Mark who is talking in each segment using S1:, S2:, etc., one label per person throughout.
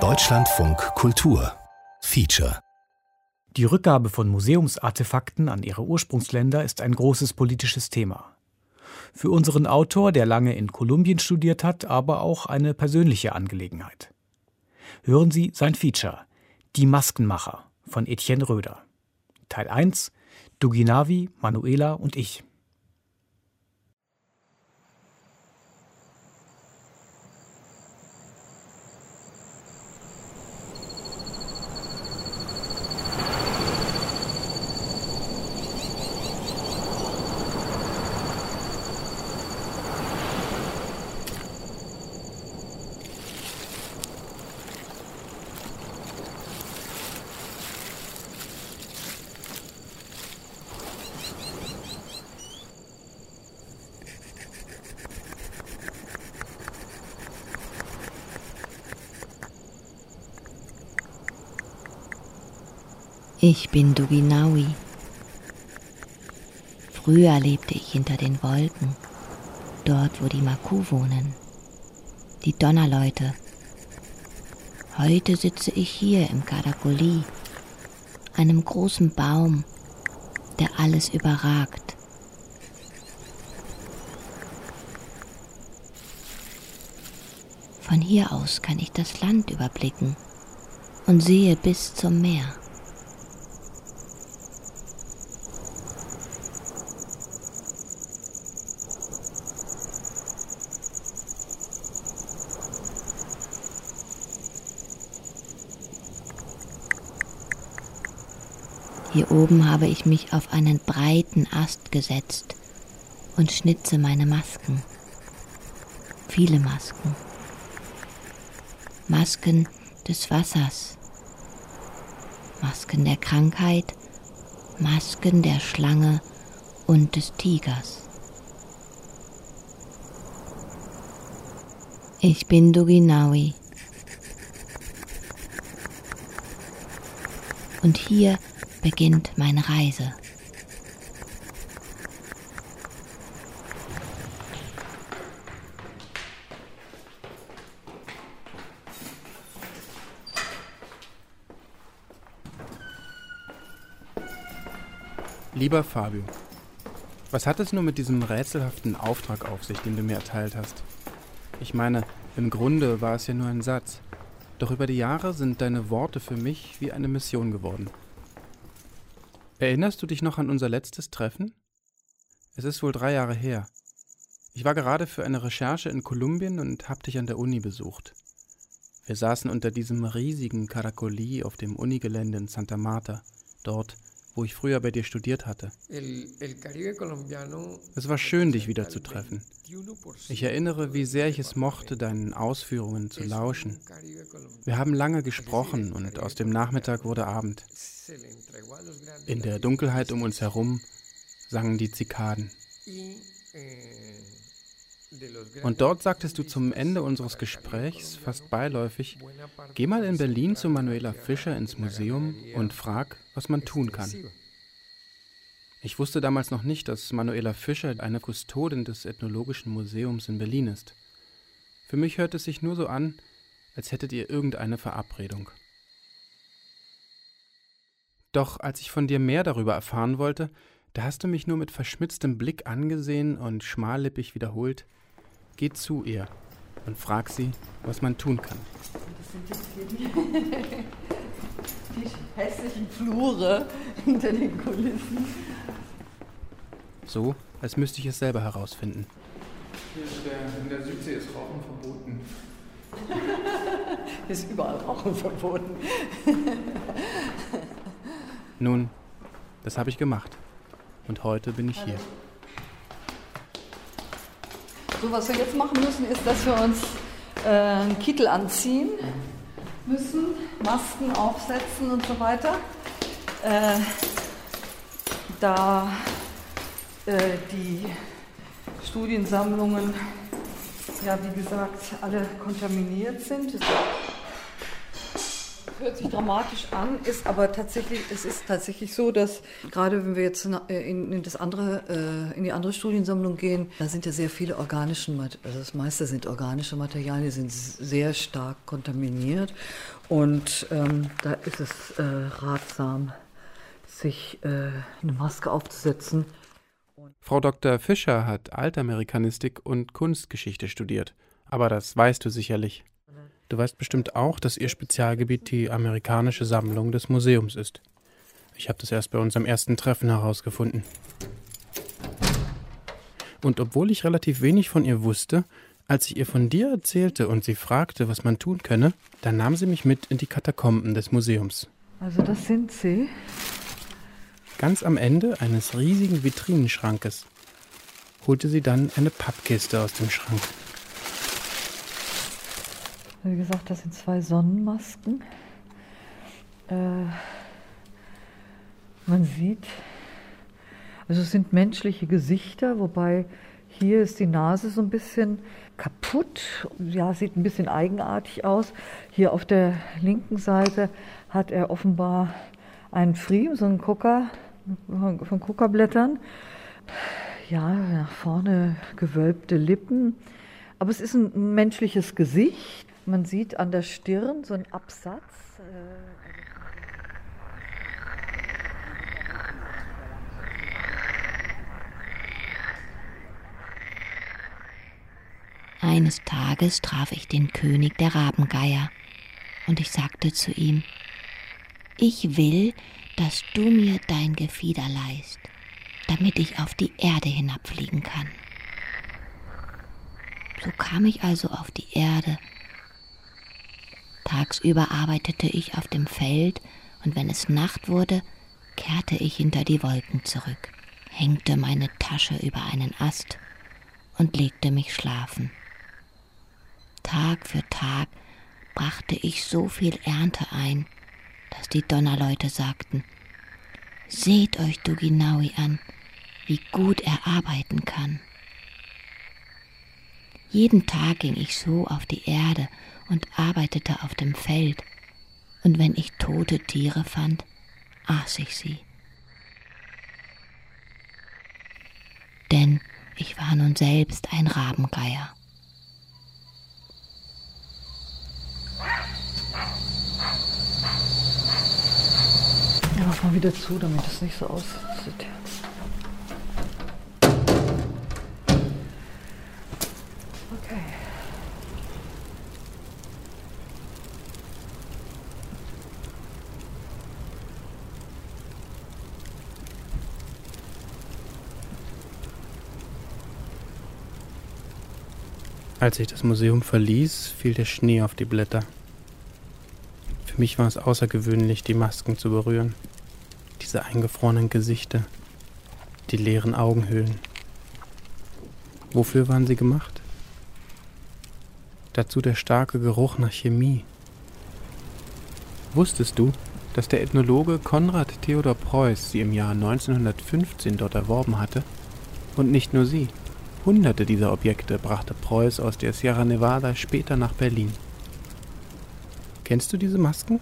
S1: Deutschlandfunk Kultur Feature
S2: Die Rückgabe von Museumsartefakten an ihre Ursprungsländer ist ein großes politisches Thema. Für unseren Autor, der lange in Kolumbien studiert hat, aber auch eine persönliche Angelegenheit. Hören Sie sein Feature Die Maskenmacher von Etienne Röder. Teil 1 Duginavi, Manuela und ich.
S3: Ich bin Duginawi. Früher lebte ich hinter den Wolken, dort wo die Maku wohnen, die Donnerleute. Heute sitze ich hier im Karakoli, einem großen Baum, der alles überragt. Von hier aus kann ich das Land überblicken und sehe bis zum Meer. Hier oben habe ich mich auf einen breiten Ast gesetzt und schnitze meine Masken. Viele Masken. Masken des Wassers. Masken der Krankheit. Masken der Schlange und des Tigers. Ich bin Duginawi. Und hier beginnt meine Reise.
S4: Lieber Fabio, was hat es nur mit diesem rätselhaften Auftrag auf sich, den du mir erteilt hast? Ich meine, im Grunde war es ja nur ein Satz. Doch über die Jahre sind deine Worte für mich wie eine Mission geworden. Erinnerst du dich noch an unser letztes Treffen? Es ist wohl drei Jahre her. Ich war gerade für eine Recherche in Kolumbien und hab dich an der Uni besucht. Wir saßen unter diesem riesigen Caracoli auf dem Unigelände in Santa Marta, dort, wo ich früher bei dir studiert hatte. Es war schön, dich wieder zu treffen. Ich erinnere, wie sehr ich es mochte, deinen Ausführungen zu lauschen. Wir haben lange gesprochen und aus dem Nachmittag wurde Abend. In der Dunkelheit um uns herum sangen die Zikaden. Und dort sagtest du zum Ende unseres Gesprächs fast beiläufig, geh mal in Berlin zu Manuela Fischer ins Museum und frag, was man tun kann. Ich wusste damals noch nicht, dass Manuela Fischer eine Kustodin des Ethnologischen Museums in Berlin ist. Für mich hört es sich nur so an, als hättet ihr irgendeine Verabredung. Doch als ich von dir mehr darüber erfahren wollte, da hast du mich nur mit verschmitztem Blick angesehen und schmallippig wiederholt, Geh zu ihr und frag sie, was man tun kann.
S5: Das sind jetzt hier die, die hässlichen Flure hinter den Kulissen.
S4: So, als müsste ich es selber herausfinden.
S6: Hier ist der, in der Südsee ist Rauchen verboten.
S5: Ist überall Rauchen verboten.
S4: Nun, das habe ich gemacht. Und heute bin ich hier.
S5: So, was wir jetzt machen müssen, ist, dass wir uns äh, einen Kittel anziehen müssen, Masken aufsetzen und so weiter. Äh, da äh, die Studiensammlungen, ja, wie gesagt, alle kontaminiert sind. Hört sich dramatisch an, ist aber tatsächlich, es ist tatsächlich so, dass gerade wenn wir jetzt in, in das andere, äh, in die andere Studiensammlung gehen, da sind ja sehr viele organische, also das meiste sind organische Materialien, die sind sehr stark kontaminiert und ähm, da ist es äh, ratsam, sich äh, eine Maske aufzusetzen.
S4: Frau Dr. Fischer hat Altamerikanistik und Kunstgeschichte studiert, aber das weißt du sicherlich. Du weißt bestimmt auch, dass ihr Spezialgebiet die amerikanische Sammlung des Museums ist. Ich habe das erst bei unserem ersten Treffen herausgefunden. Und obwohl ich relativ wenig von ihr wusste, als ich ihr von dir erzählte und sie fragte, was man tun könne, dann nahm sie mich mit in die Katakomben des Museums.
S5: Also das sind sie.
S4: Ganz am Ende eines riesigen Vitrinenschrankes holte sie dann eine Pappkiste aus dem Schrank.
S5: Wie gesagt, das sind zwei Sonnenmasken. Äh, man sieht, also es sind menschliche Gesichter, wobei hier ist die Nase so ein bisschen kaputt. Ja, sieht ein bisschen eigenartig aus. Hier auf der linken Seite hat er offenbar einen Friem, so einen Kucker von Kuckerblättern. Ja, nach vorne gewölbte Lippen. Aber es ist ein menschliches Gesicht. Man sieht an der Stirn so einen Absatz.
S3: Eines Tages traf ich den König der Rabengeier und ich sagte zu ihm, ich will, dass du mir dein Gefieder leihst, damit ich auf die Erde hinabfliegen kann. So kam ich also auf die Erde Tagsüber arbeitete ich auf dem Feld, und wenn es Nacht wurde, kehrte ich hinter die Wolken zurück, hängte meine Tasche über einen Ast und legte mich schlafen. Tag für Tag brachte ich so viel Ernte ein, dass die Donnerleute sagten, Seht euch Duginaui an, wie gut er arbeiten kann. Jeden Tag ging ich so auf die Erde und arbeitete auf dem Feld, und wenn ich tote Tiere fand, aß ich sie. Denn ich war nun selbst ein Rabengeier.
S5: Ja, mach mal wieder zu, damit es nicht so aussieht.
S4: Als ich das Museum verließ, fiel der Schnee auf die Blätter. Für mich war es außergewöhnlich, die Masken zu berühren. Diese eingefrorenen Gesichter, die leeren Augenhöhlen. Wofür waren sie gemacht? Dazu der starke Geruch nach Chemie. Wusstest du, dass der Ethnologe Konrad Theodor Preuß sie im Jahr 1915 dort erworben hatte? Und nicht nur sie. Hunderte dieser Objekte brachte Preuß aus der Sierra Nevada später nach Berlin. Kennst du diese Masken?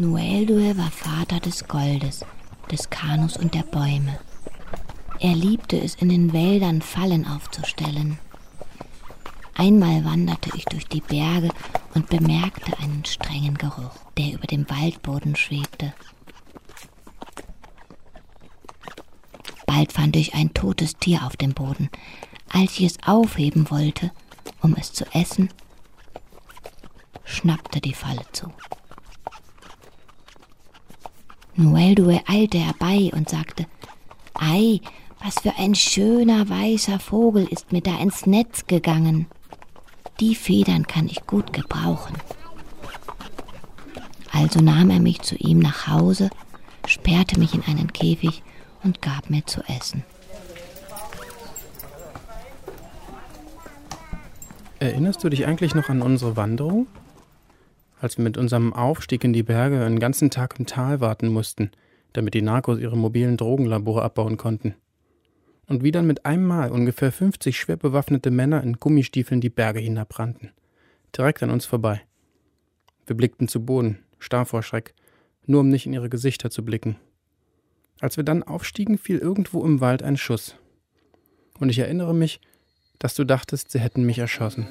S3: Noeldue war Vater des Goldes, des Kanus und der Bäume. Er liebte es, in den Wäldern Fallen aufzustellen. Einmal wanderte ich durch die Berge und bemerkte einen strengen Geruch, der über dem Waldboden schwebte. Bald fand ich ein totes Tier auf dem Boden. Als ich es aufheben wollte, um es zu essen, schnappte die Falle zu. Noeldue eilte herbei und sagte, Ei, was für ein schöner weißer Vogel ist mir da ins Netz gegangen. Die Federn kann ich gut gebrauchen. Also nahm er mich zu ihm nach Hause, sperrte mich in einen Käfig und gab mir zu essen.
S4: Erinnerst du dich eigentlich noch an unsere Wanderung? Als wir mit unserem Aufstieg in die Berge einen ganzen Tag im Tal warten mussten, damit die Narcos ihre mobilen Drogenlabore abbauen konnten. Und wie dann mit einem Mal ungefähr 50 schwer bewaffnete Männer in Gummistiefeln die Berge hinabrannten. Direkt an uns vorbei. Wir blickten zu Boden, starr vor Schreck, nur um nicht in ihre Gesichter zu blicken. Als wir dann aufstiegen, fiel irgendwo im Wald ein Schuss. Und ich erinnere mich, dass du dachtest, sie hätten mich erschossen.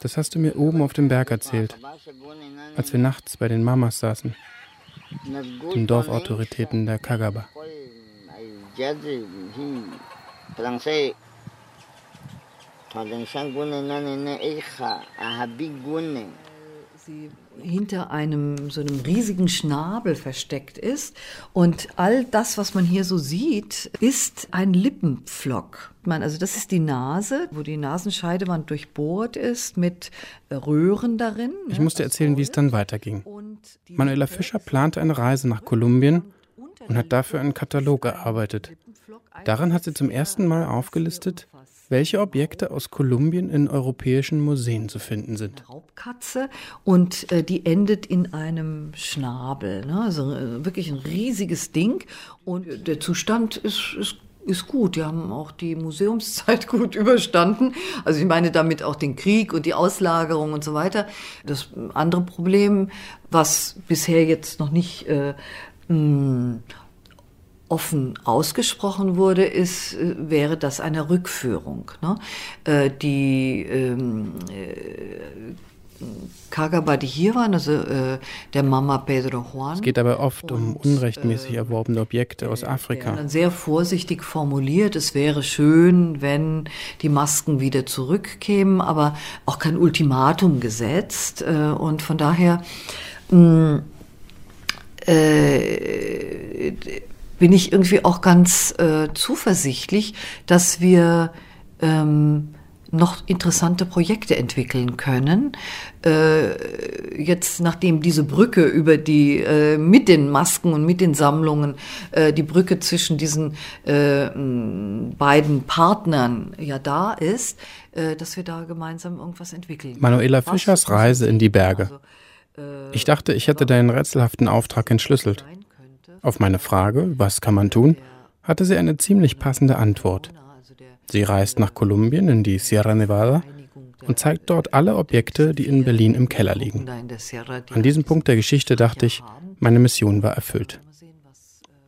S4: Das hast du mir oben auf dem Berg erzählt, als wir nachts bei den Mamas saßen, den Dorfautoritäten der Kagaba.
S5: sie hinter einem so einem riesigen Schnabel versteckt ist. Und all das, was man hier so sieht, ist ein Lippenpflock. Also das ist die Nase, wo die Nasenscheidewand durchbohrt ist mit Röhren darin.
S4: Ich musste erzählen, wie es dann weiterging. Manuela Fischer plante eine Reise nach Kolumbien und hat dafür einen Katalog erarbeitet. Daran hat sie zum ersten Mal aufgelistet, welche Objekte aus Kolumbien in europäischen Museen zu finden sind.
S5: Raubkatze und äh, die endet in einem Schnabel, ne? also äh, wirklich ein riesiges Ding und der Zustand ist, ist ist gut. Die haben auch die Museumszeit gut überstanden. Also ich meine damit auch den Krieg und die Auslagerung und so weiter. Das andere Problem, was bisher jetzt noch nicht äh, mh, offen ausgesprochen wurde, ist, äh, wäre das eine Rückführung. Ne? Äh, die ähm, äh, Kagaba, die hier waren, also äh, der Mama Pedro Juan.
S4: Es geht aber oft um unrechtmäßig erworbene Objekte aus Afrika.
S5: Dann sehr vorsichtig formuliert, es wäre schön, wenn die Masken wieder zurückkämen, aber auch kein Ultimatum gesetzt. Äh, und von daher mh, äh, bin ich irgendwie auch ganz äh, zuversichtlich, dass wir ähm, noch interessante Projekte entwickeln können. Äh, jetzt, nachdem diese Brücke über die, äh, mit den Masken und mit den Sammlungen, äh, die Brücke zwischen diesen äh, beiden Partnern ja da ist, äh, dass wir da gemeinsam irgendwas entwickeln.
S4: Manuela Fischers Reise in die Berge. Also, äh, ich dachte, ich hätte deinen rätselhaften Auftrag entschlüsselt. Auf meine Frage, was kann man tun, hatte sie eine ziemlich passende Antwort. Sie reist nach Kolumbien in die Sierra Nevada und zeigt dort alle Objekte, die in Berlin im Keller liegen. An diesem Punkt der Geschichte dachte ich, meine Mission war erfüllt.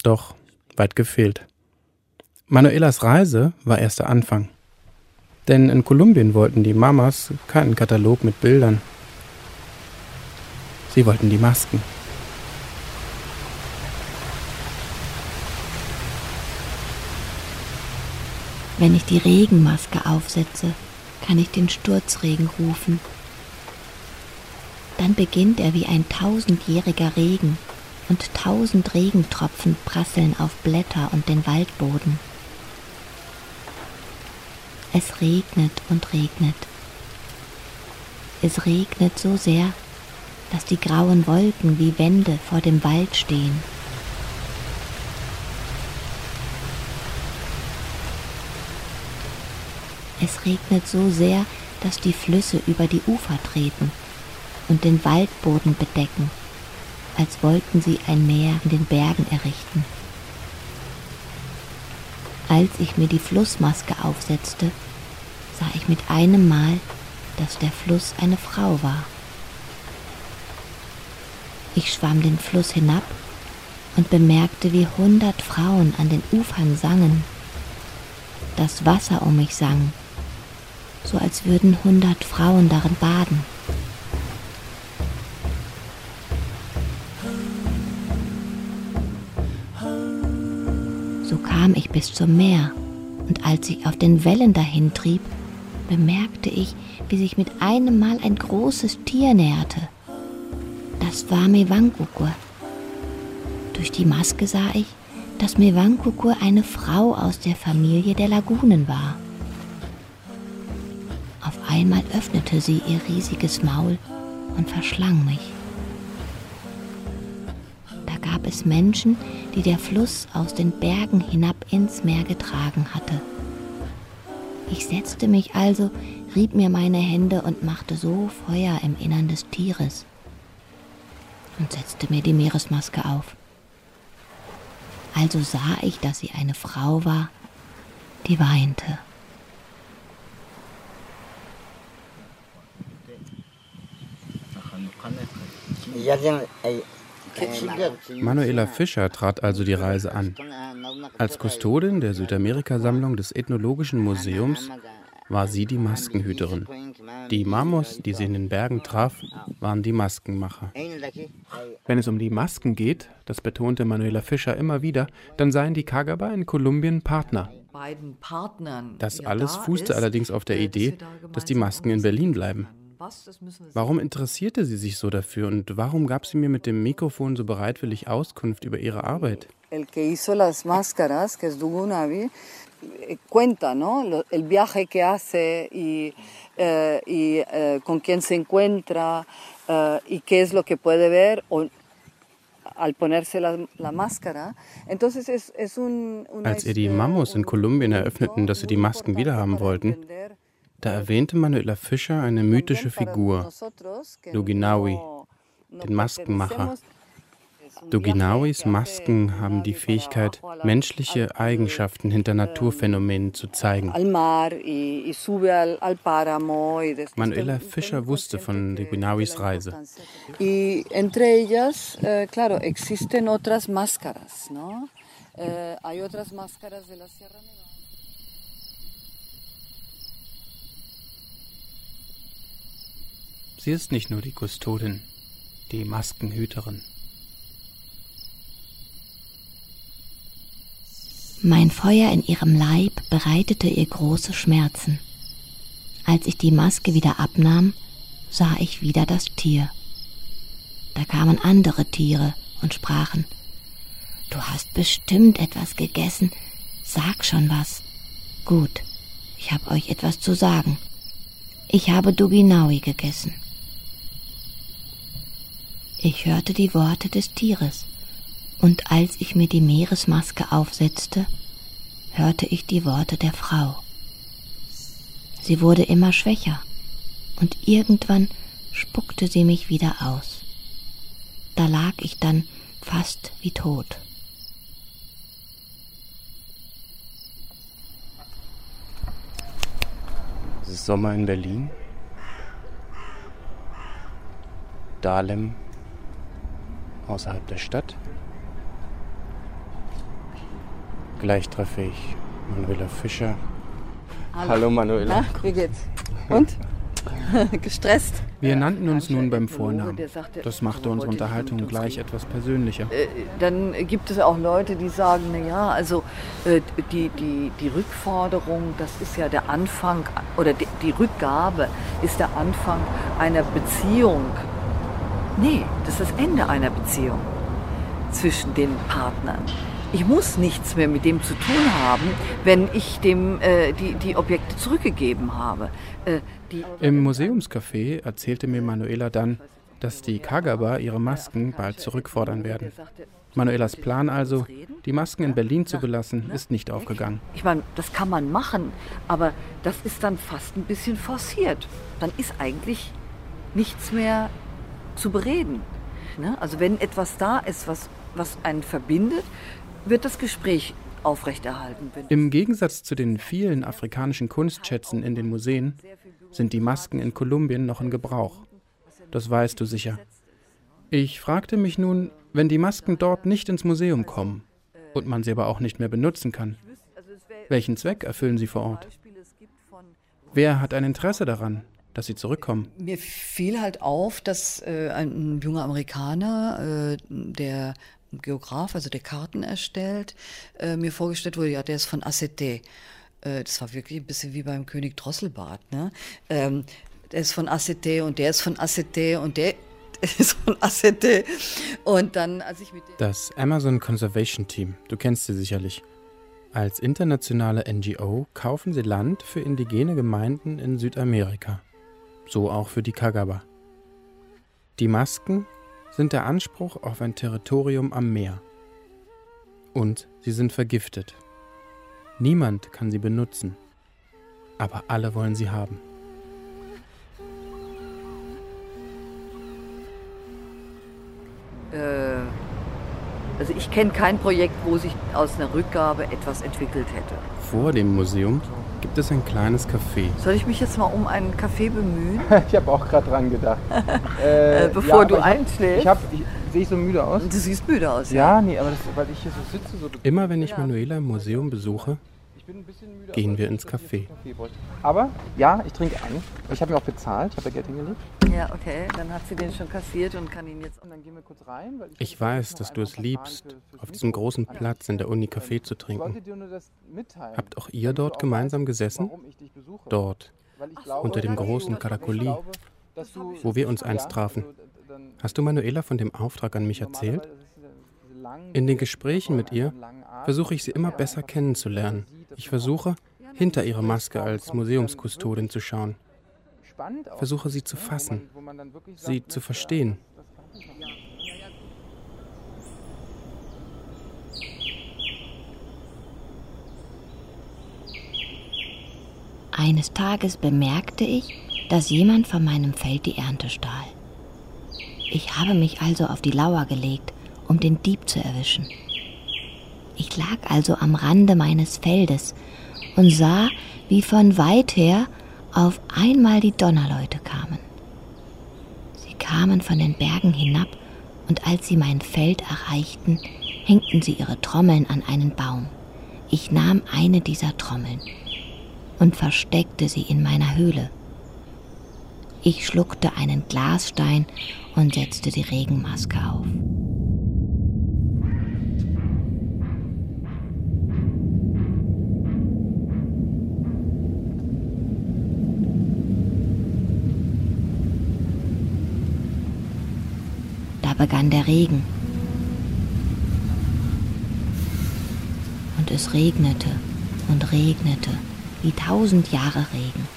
S4: Doch weit gefehlt. Manuelas Reise war erst der Anfang. Denn in Kolumbien wollten die Mamas keinen Katalog mit Bildern. Sie wollten die Masken.
S3: Wenn ich die Regenmaske aufsetze, kann ich den Sturzregen rufen. Dann beginnt er wie ein tausendjähriger Regen und tausend Regentropfen prasseln auf Blätter und den Waldboden. Es regnet und regnet. Es regnet so sehr, dass die grauen Wolken wie Wände vor dem Wald stehen. Es regnet so sehr, dass die Flüsse über die Ufer treten und den Waldboden bedecken, als wollten sie ein Meer in den Bergen errichten. Als ich mir die Flussmaske aufsetzte, sah ich mit einem Mal, dass der Fluss eine Frau war. Ich schwamm den Fluss hinab und bemerkte, wie hundert Frauen an den Ufern sangen. Das Wasser um mich sang so als würden hundert Frauen darin baden. So kam ich bis zum Meer, und als ich auf den Wellen dahin trieb, bemerkte ich, wie sich mit einem Mal ein großes Tier näherte. Das war Mewankukur. Durch die Maske sah ich, dass Mewankukur eine Frau aus der Familie der Lagunen war. Einmal öffnete sie ihr riesiges Maul und verschlang mich. Da gab es Menschen, die der Fluss aus den Bergen hinab ins Meer getragen hatte. Ich setzte mich also, rieb mir meine Hände und machte so Feuer im Innern des Tieres und setzte mir die Meeresmaske auf. Also sah ich, dass sie eine Frau war, die weinte.
S4: Manuela Fischer trat also die Reise an. Als Kustodin der Südamerika-Sammlung des Ethnologischen Museums war sie die Maskenhüterin. Die Mamos, die sie in den Bergen traf, waren die Maskenmacher. Wenn es um die Masken geht, das betonte Manuela Fischer immer wieder, dann seien die Kagaba in Kolumbien Partner. Das alles fußte allerdings auf der Idee, dass die Masken in Berlin bleiben. Warum interessierte sie sich so dafür und warum gab sie mir mit dem Mikrofon so bereitwillig Auskunft über ihre Arbeit? El que hizo las máscaras, que es Dugunavi,
S7: eh, cuenta, ¿no? El viaje que hace y, eh, y eh, con quién se encuentra eh, y qué es lo que puede ver o, al ponerse la, la máscara. Entonces es, es un, Als ihr die Mamos in Kolumbien eröffneten, dass sie die Masken wiederhaben wollten, da erwähnte Manuela Fischer eine mythische Figur, Luginawi, den Maskenmacher. Duginawis Masken haben die Fähigkeit, menschliche Eigenschaften hinter Naturphänomenen zu zeigen. Manuela Fischer wusste von Duginawis Reise. entre ellas, eh, claro, existen otras máscaras, ¿no? Eh, hay otras máscaras de la Sierra Nevada. Sie ist nicht nur die Kustodin, die Maskenhüterin.
S3: Mein Feuer in ihrem Leib bereitete ihr große Schmerzen. Als ich die Maske wieder abnahm, sah ich wieder das Tier. Da kamen andere Tiere und sprachen, Du hast bestimmt etwas gegessen, sag schon was. Gut, ich hab euch etwas zu sagen. Ich habe Duginaui gegessen. Ich hörte die Worte des Tieres, und als ich mir die Meeresmaske aufsetzte, hörte ich die Worte der Frau. Sie wurde immer schwächer, und irgendwann spuckte sie mich wieder aus. Da lag ich dann fast wie tot.
S4: Es ist Sommer in Berlin. Dahlem außerhalb der Stadt. Gleich treffe ich Manuela Fischer.
S7: Hallo, Hallo Manuela. Na, wie geht's? Und? Gestresst?
S4: Wir nannten uns nun beim Vornamen. Das machte unsere Unterhaltung gleich etwas persönlicher. Äh,
S5: dann gibt es auch Leute, die sagen, na ja, also äh, die, die, die Rückforderung, das ist ja der Anfang, oder die Rückgabe ist der Anfang einer Beziehung Nee, das ist das Ende einer Beziehung zwischen den Partnern. Ich muss nichts mehr mit dem zu tun haben, wenn ich dem äh, die, die Objekte zurückgegeben habe. Äh,
S4: Im Museumscafé erzählte mir Manuela dann, dass die Kagaba ihre Masken bald zurückfordern werden. Manuelas Plan also, die Masken in Berlin zu belassen, ist nicht aufgegangen.
S5: Ich meine, das kann man machen, aber das ist dann fast ein bisschen forciert. Dann ist eigentlich nichts mehr zu bereden. Ne? Also wenn etwas da ist, was, was einen verbindet, wird das Gespräch aufrechterhalten.
S4: Im Gegensatz zu den vielen afrikanischen Kunstschätzen in den Museen sind die Masken in Kolumbien noch in Gebrauch. Das weißt du sicher. Ich fragte mich nun, wenn die Masken dort nicht ins Museum kommen und man sie aber auch nicht mehr benutzen kann, welchen Zweck erfüllen sie vor Ort? Wer hat ein Interesse daran, dass sie zurückkommen?
S5: Mir fiel halt auf, dass äh, ein junger Amerikaner, äh, der Geograf, also der Karten erstellt, äh, mir vorgestellt wurde, ja, der ist von ACT. Äh, das war wirklich ein bisschen wie beim König Drosselbart. Ne? Ähm, der ist von ACT und der ist von ACT und der ist von ACT. Und dann, als ich mit
S4: Das Amazon Conservation Team, du kennst sie sicherlich. Als internationale NGO kaufen sie Land für indigene Gemeinden in Südamerika so auch für die Kagaba. Die Masken sind der Anspruch auf ein Territorium am Meer. Und sie sind vergiftet. Niemand kann sie benutzen, aber alle wollen sie haben.
S7: Äh, also ich kenne kein Projekt, wo sich aus einer Rückgabe etwas entwickelt hätte.
S4: Vor dem Museum gibt es ein kleines Café.
S7: Soll ich mich jetzt mal um einen Kaffee bemühen?
S6: ich habe auch gerade dran gedacht.
S7: Äh, bevor du
S6: ich hab-
S7: einschläfst?
S6: Ich hab, ich, sehe ich so müde aus?
S7: Du siehst müde aus.
S6: Ja, nee, aber das, weil ich hier so sitze. So,
S4: Immer wenn ich Manuela im Museum besuche,
S6: ich
S4: gehen wir
S6: ich
S4: ins Café.
S6: Aber ja, ich trinke ein. Ich habe mir auch bezahlt. Ich habe Geld hingelegt.
S7: Ja, okay. Dann hat sie den schon kassiert und kann ihn jetzt.
S6: Und dann gehen wir kurz rein. Weil
S4: Ich weiß, dass du es liebst, auf diesem großen Platz in der Uni Kaffee zu
S6: Ich
S4: trinken. Habt auch ihr dort gemeinsam gesessen?
S6: ich.
S4: Dort,
S6: ich
S4: unter dem großen
S6: ich
S4: Karakoli, wo wir uns einst trafen.
S6: also, dann-
S4: Hast du Manuela von dem Auftrag an mich erzählt? In den Gesprächen mit ihr versuche ich sie immer besser kennenzulernen. Ich versuche, hinter ihrer Maske als Museumskustodin zu schauen. Versuche sie zu fassen, sie zu verstehen.
S3: Eines Tages bemerkte ich, dass jemand von meinem Feld die Ernte stahl. Ich habe mich also auf die Lauer gelegt, um den Dieb zu erwischen. Ich lag also am Rande meines Feldes und sah, wie von weit her auf einmal die Donnerleute kamen. Sie kamen von den Bergen hinab und als sie mein Feld erreichten, hängten sie ihre Trommeln an einen Baum. Ich nahm eine dieser Trommeln und versteckte sie in meiner Höhle. Ich schluckte einen Glasstein und setzte die Regenmaske auf. Begann der Regen. Und es regnete und regnete wie tausend Jahre Regen.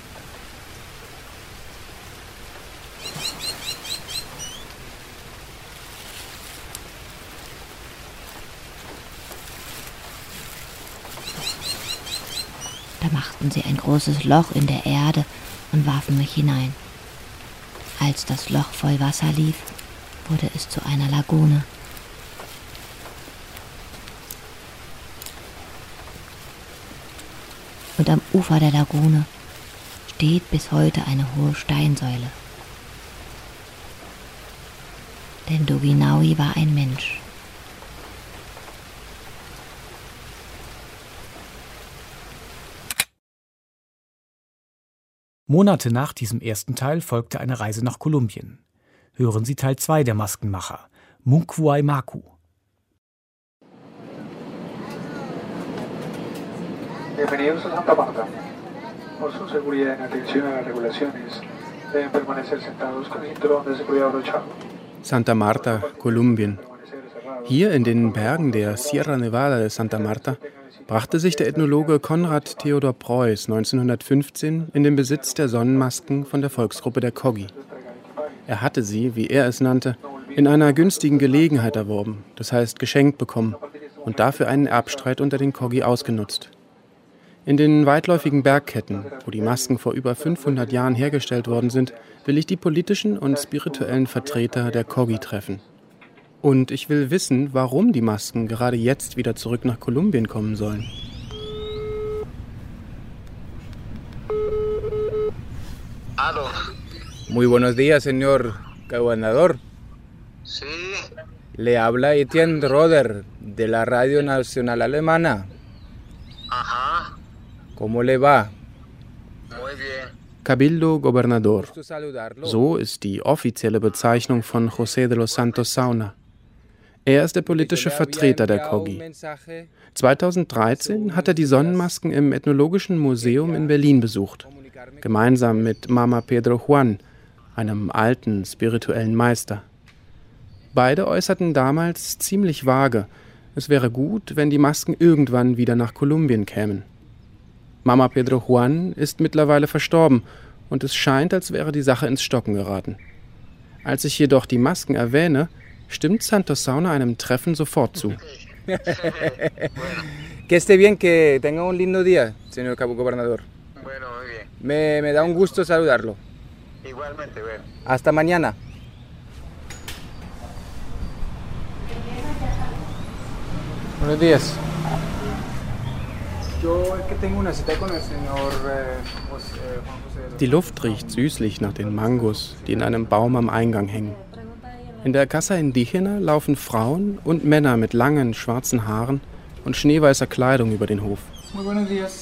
S3: Da machten sie ein großes Loch in der Erde und warfen mich hinein. Als das Loch voll Wasser lief, wurde es zu einer Lagune. Und am Ufer der Lagune steht bis heute eine hohe Steinsäule. Denn Doginaui war ein Mensch.
S2: Monate nach diesem ersten Teil folgte eine Reise nach Kolumbien. Hören Sie Teil 2 der Maskenmacher, Munkwai Maku.
S8: Bienvenidos a Santa Marta. Por su seguridad en atención a las regulaciones, deben permanecer sentados con el cinturón de seguridad abrochado.
S4: Santa Marta, Kolumbien. Hier in den Bergen der Sierra Nevada de Santa Marta brachte sich der Ethnologe Konrad Theodor Preuß 1915 in den Besitz der Sonnenmasken von der Volksgruppe der Kogi. Er hatte sie, wie er es nannte, in einer günstigen Gelegenheit erworben, das heißt geschenkt bekommen und dafür einen Erbstreit unter den Kogi ausgenutzt. In den weitläufigen Bergketten, wo die Masken vor über 500 Jahren hergestellt worden sind, will ich die politischen und spirituellen Vertreter der Kogi treffen. Und ich will wissen, warum die Masken gerade jetzt wieder zurück nach Kolumbien kommen sollen.
S9: Muy buenos días, señor gobernador.
S10: Sí,
S9: Le habla Etienne Roder de la Radio Nacional Alemana.
S10: ajá,
S9: ¿Cómo le va?
S10: muy bien.
S4: Cabildo Gobernador. So ist die offizielle Bezeichnung von José de los Santos Sauna. Er ist der politische Vertreter der Kogi. 2013 hat er die Sonnenmasken im Ethnologischen Museum in Berlin besucht, gemeinsam mit Mama Pedro Juan, einem alten spirituellen Meister. Beide äußerten damals ziemlich vage, es wäre gut, wenn die Masken irgendwann wieder nach Kolumbien kämen. Mama Pedro Juan ist mittlerweile verstorben und es scheint, als wäre die Sache ins Stocken geraten. Als ich jedoch die Masken erwähne, stimmt Santos Sauna einem Treffen sofort zu.
S9: que esté bien, que tenga un lindo día, señor cabo gobernador.
S10: Bueno, muy bien.
S9: Me, me da un gusto saludarlo.
S10: Igualmente, bueno.
S9: Hasta mañana.
S4: Buenos días.
S9: Eh, José.
S4: Die Luft riecht süßlich nach den Mangos, die in einem Baum am Eingang hängen. In der Casa Indigena laufen Frauen und Männer mit langen schwarzen Haaren und schneeweißer Kleidung über den Hof.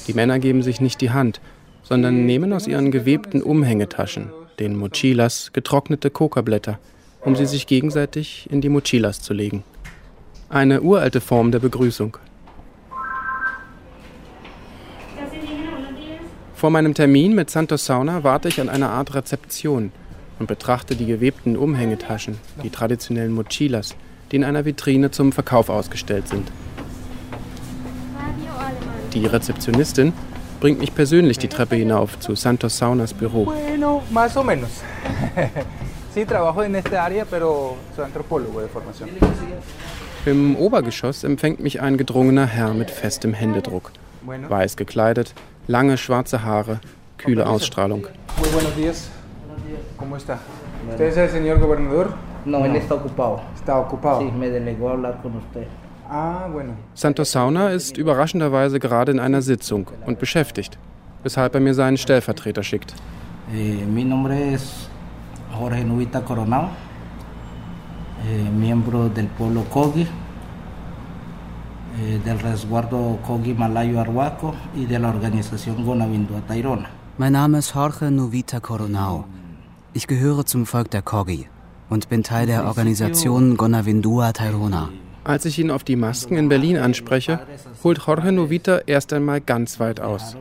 S4: Die Männer geben sich nicht die Hand, sondern nehmen aus ihren gewebten Umhängetaschen, den Mochilas, getrocknete Kokablätter, um sie sich gegenseitig in die Mochilas zu legen. Eine uralte Form der Begrüßung. Vor meinem Termin mit Santos Sauna warte ich an einer Art Rezeption und betrachte die gewebten Umhängetaschen, die traditionellen Mochilas, die in einer Vitrine zum Verkauf ausgestellt sind. Die Rezeptionistin bringt mich persönlich die Treppe hinauf zu Santos Saunas Büro.
S9: Bueno, más o menos. sí, trabajo en esta área, pero soy antropólogo de formación.
S4: Im Obergeschoss empfängt mich ein gedrungener Herr mit festem Händedruck. Weiß gekleidet, lange schwarze Haare, kühle Ausstrahlung.
S9: Muy buenos días. ¿Cómo está? ¿Usted es el señor gobernador?
S11: No, él está ocupado.
S9: Está ocupado.
S11: Sí, me delegó a hablar con usted.
S9: Ah.
S4: Santos Sauna ist überraschenderweise gerade in einer Sitzung und beschäftigt, weshalb er mir seinen Stellvertreter schickt.
S11: Eh, mi nombre es Jorge Nubita Coronado, eh, miembro del pueblo Kogi, eh, del resguardo Kogi Malayo Arhuaco y de la organización Gonavindua Tairona.
S12: Mein Name ist Jorge Novita Coronao. Ich gehöre zum Volk der Kogi und bin Teil der Organisation Gonavindua Tairona.
S4: Als ich ihn auf die Masken in Berlin anspreche, holt Jorge Novita erst einmal ganz weit aus.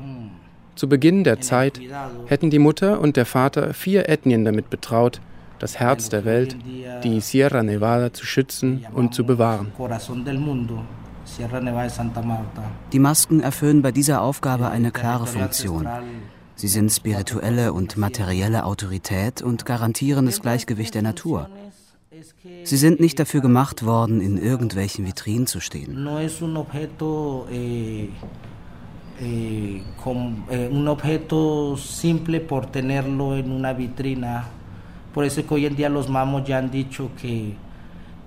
S4: Zu Beginn der Zeit hätten die Mutter und der Vater vier Ethnien damit betraut, das Herz der Welt, die Sierra Nevada zu schützen und zu bewahren.
S12: Die Masken erfüllen bei dieser Aufgabe eine klare Funktion. Sie sind spirituelle und materielle Autorität und garantieren das Gleichgewicht der Natur. Sie sind nicht dafür gemacht worden, in irgendwelchen Vitrinen zu stehen.
S11: No es un objeto, eh, eh, com- eh, un objeto simple por tenerlo en una vitrina. Por eso es que hoy en día los mamos ya han dicho que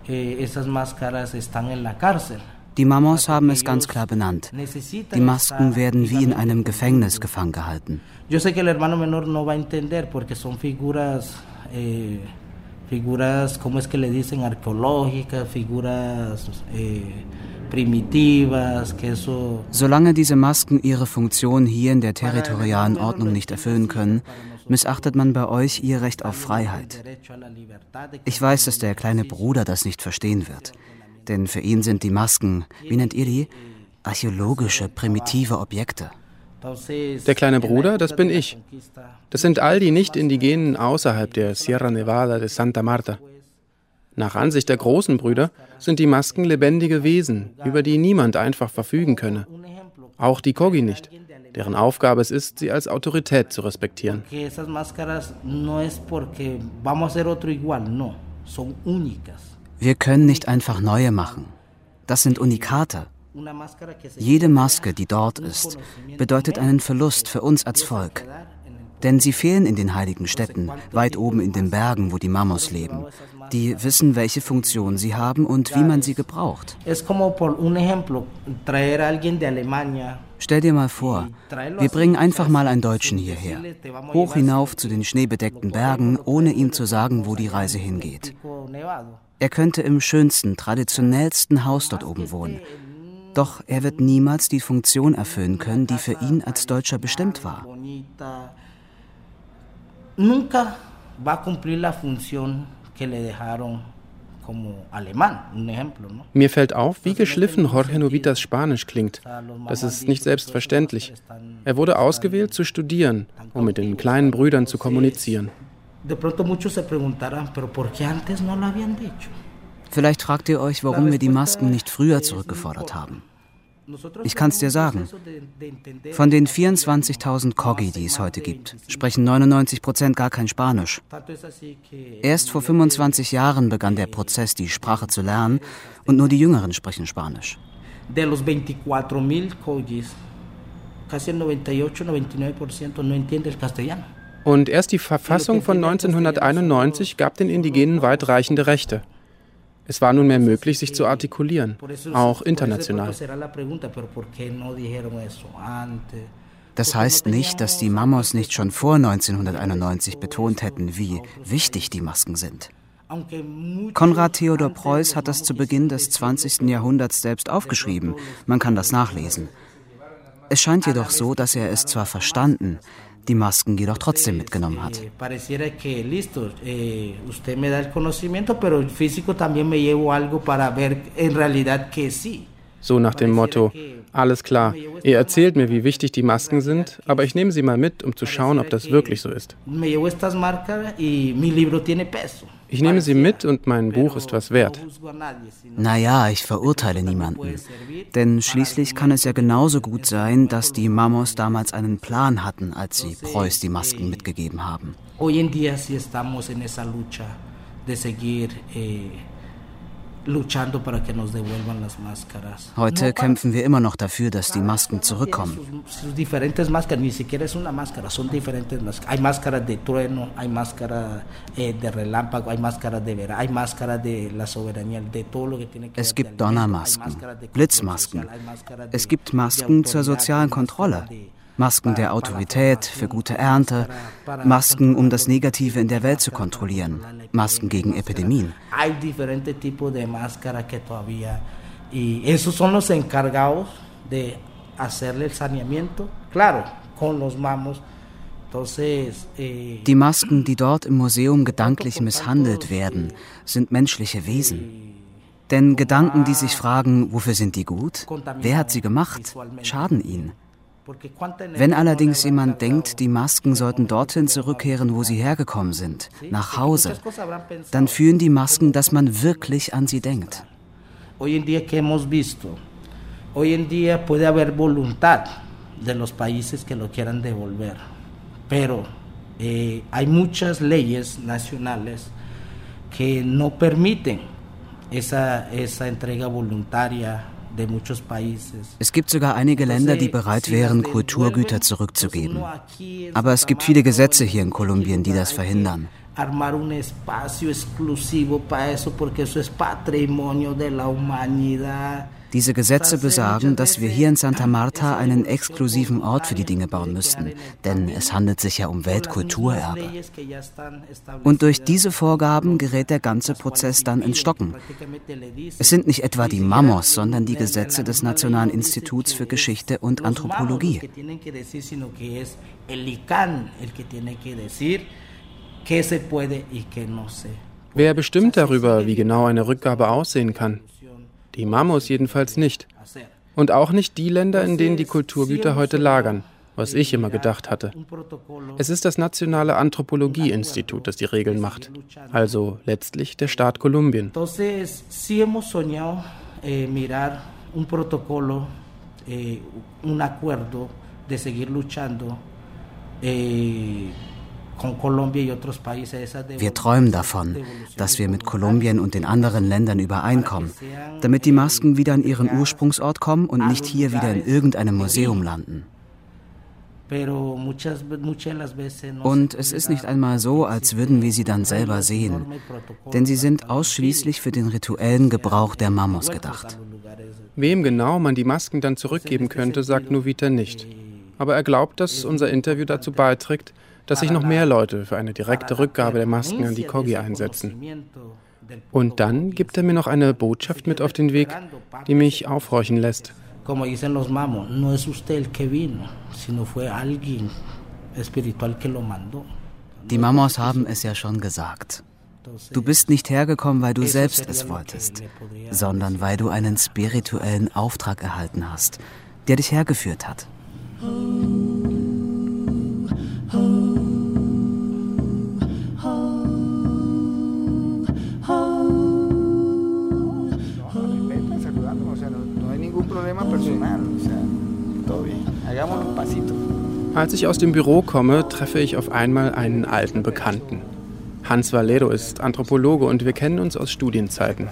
S11: eh, esas máscaras están en la cárcel.
S12: Die Mamos haben es ganz klar benannt. Die Masken werden wie in einem Gefängnis gefangen gehalten.
S11: Yo sé que el hermano menor no va a entender porque son figuras, eh, figuras, ¿cómo es que le dicen? Arqueológicas, figuras eh, primitivas, que eso...
S12: Solange diese Masken ihre Funktion hier in der territorialen Ordnung nicht erfüllen können, missachtet man bei euch ihr Recht auf Freiheit. Ich weiß, dass der kleine Bruder das nicht verstehen wird. Denn für ihn sind die Masken, wie nennt ihr die? Archäologische, primitive Objekte.
S4: Der kleine Bruder, das bin ich. Das sind all die Nicht-Indigenen außerhalb der Sierra Nevada de Santa Marta. Nach Ansicht der großen Brüder sind die Masken lebendige Wesen, über die niemand einfach verfügen könne. Auch die Kogi nicht, deren Aufgabe es ist, sie als Autorität zu respektieren.
S12: Wir können nicht einfach neue machen. Das sind Unikate. Jede Maske, die dort ist, bedeutet einen Verlust für uns als Volk. Denn sie fehlen in den heiligen Städten, weit oben in den Bergen, wo die Mamos leben. Die wissen, welche Funktion sie haben und wie man sie gebraucht. Stell dir mal vor, wir bringen einfach mal einen Deutschen hierher, hoch hinauf zu den schneebedeckten Bergen, ohne ihm zu sagen, wo die Reise hingeht. Er könnte im schönsten, traditionellsten Haus dort oben wohnen. Doch er wird niemals die Funktion erfüllen können, die für ihn als Deutscher bestimmt war.
S11: Bonita. Nunca va a cumplir la función que le dejaron como alemán, un ejemplo, ¿no?
S4: Mir fällt auf, wie geschliffen Jorge Novitas Spanisch klingt. Das ist nicht selbstverständlich. Er wurde ausgewählt zu studieren, um mit den kleinen Brüdern zu kommunizieren.
S11: De pronto muchos se preguntarán, pero ¿por qué antes no lo habían dicho?
S12: Vielleicht fragt ihr euch, warum wir die Masken nicht früher zurückgefordert haben. Ich kann es dir sagen. Von den 24.000 Kogi, die es heute gibt, sprechen 99 Prozent gar kein Spanisch. Erst vor 25 Jahren begann der Prozess, die Sprache zu lernen, und nur die Jüngeren sprechen Spanisch.
S11: De los 24.000 Kogis, casi el 98, 99% no entiende el castellano.
S4: Und erst die Verfassung von 1991 gab den Indigenen weitreichende Rechte. Es war nunmehr möglich, sich zu artikulieren, auch international.
S12: Das heißt nicht, dass die Mamos nicht schon vor 1991 betont hätten, wie wichtig die Masken sind. Konrad Theodor Preuß hat das zu Beginn des 20. Jahrhunderts selbst aufgeschrieben. Man kann das nachlesen. Es scheint jedoch so, dass er es zwar verstanden, die Masken jedoch trotzdem mitgenommen hat.
S4: So nach dem Motto, alles klar, ihr erzählt mir, wie wichtig die Masken sind, aber ich nehme sie mal mit, um zu schauen, ob das wirklich so ist. Ich nehme sie mit und mein Buch ist was wert.
S12: Naja, ich verurteile niemanden. Denn schließlich kann es ja genauso gut sein, dass die Mamos damals einen Plan hatten, als sie Preuß die Masken mitgegeben haben.
S11: Hoy en día sí estamos en esa lucha de seguir eh,
S12: Heute kämpfen wir immer noch dafür, dass die Masken zurückkommen. Es gibt Donnermasken, Blitzmasken. Es gibt Masken zur sozialen Kontrolle. Masken der Autorität für gute Ernte, Masken, um das Negative in der Welt zu kontrollieren, Masken gegen Epidemien. Eh, die Masken, die dort im Museum gedanklich misshandelt werden, sind menschliche Wesen. Denn Gedanken, die sich fragen, wofür sind die gut? Wer hat sie gemacht? Schaden ihnen. Wenn allerdings jemand denkt, die Masken sollten dorthin zurückkehren, wo sie hergekommen sind, nach Hause, dann fühlen die Masken, dass man wirklich an sie denkt.
S11: Hoy en día que hemos visto, hoy en día puede haber voluntad de los países que lo quieran devolver, pero eh, hay muchas leyes nacionales que no permiten esa, esa entrega voluntaria
S12: es gibt sogar einige Länder, die bereit wären, Kulturgüter zurückzugeben. Aber es gibt viele Gesetze hier in Kolumbien, die das verhindern. Diese Gesetze besagen, dass wir hier in Santa Marta einen exklusiven Ort für die Dinge bauen müssten, denn es handelt sich ja um Weltkulturerbe. Und durch diese Vorgaben gerät der ganze Prozess dann ins Stocken. Es sind nicht etwa die Mamos, sondern die Gesetze des Nationalen Instituts für Geschichte und Anthropologie.
S4: Wer bestimmt darüber, wie genau eine Rückgabe aussehen kann? Die Mamos jedenfalls nicht. Und auch nicht die Länder, in denen die Kulturgüter heute lagern, was ich immer gedacht hatte. Es ist das Nationale Anthropologie-Institut, das die Regeln macht. Also letztlich der Staat Kolumbien. un protocolo, un acuerdo de seguir luchando
S12: eh, wir träumen davon, dass wir mit Kolumbien und den anderen Ländern übereinkommen, damit die Masken wieder an ihren Ursprungsort kommen und nicht hier wieder in irgendeinem Museum landen. Und es ist nicht einmal so, als würden wir sie dann selber sehen, denn sie sind ausschließlich für den rituellen Gebrauch der Mamos gedacht.
S4: Wem genau man die Masken dann zurückgeben könnte, sagt Novita nicht. Aber er glaubt, dass unser Interview dazu beiträgt, dass sich noch mehr Leute für eine direkte Rückgabe der Masken an die Kogi einsetzen. Und dann gibt er mir noch eine Botschaft mit auf den Weg, die mich aufhorchen lässt.
S12: Die Mamos haben es ja schon gesagt. Du bist nicht hergekommen, weil du selbst es wolltest, sondern weil du einen spirituellen Auftrag erhalten hast, der dich hergeführt hat.
S4: Als ich aus dem Büro komme, treffe ich auf einmal einen alten Bekannten. Hans Valero ist Anthropologe und wir kennen uns aus Studienzeiten.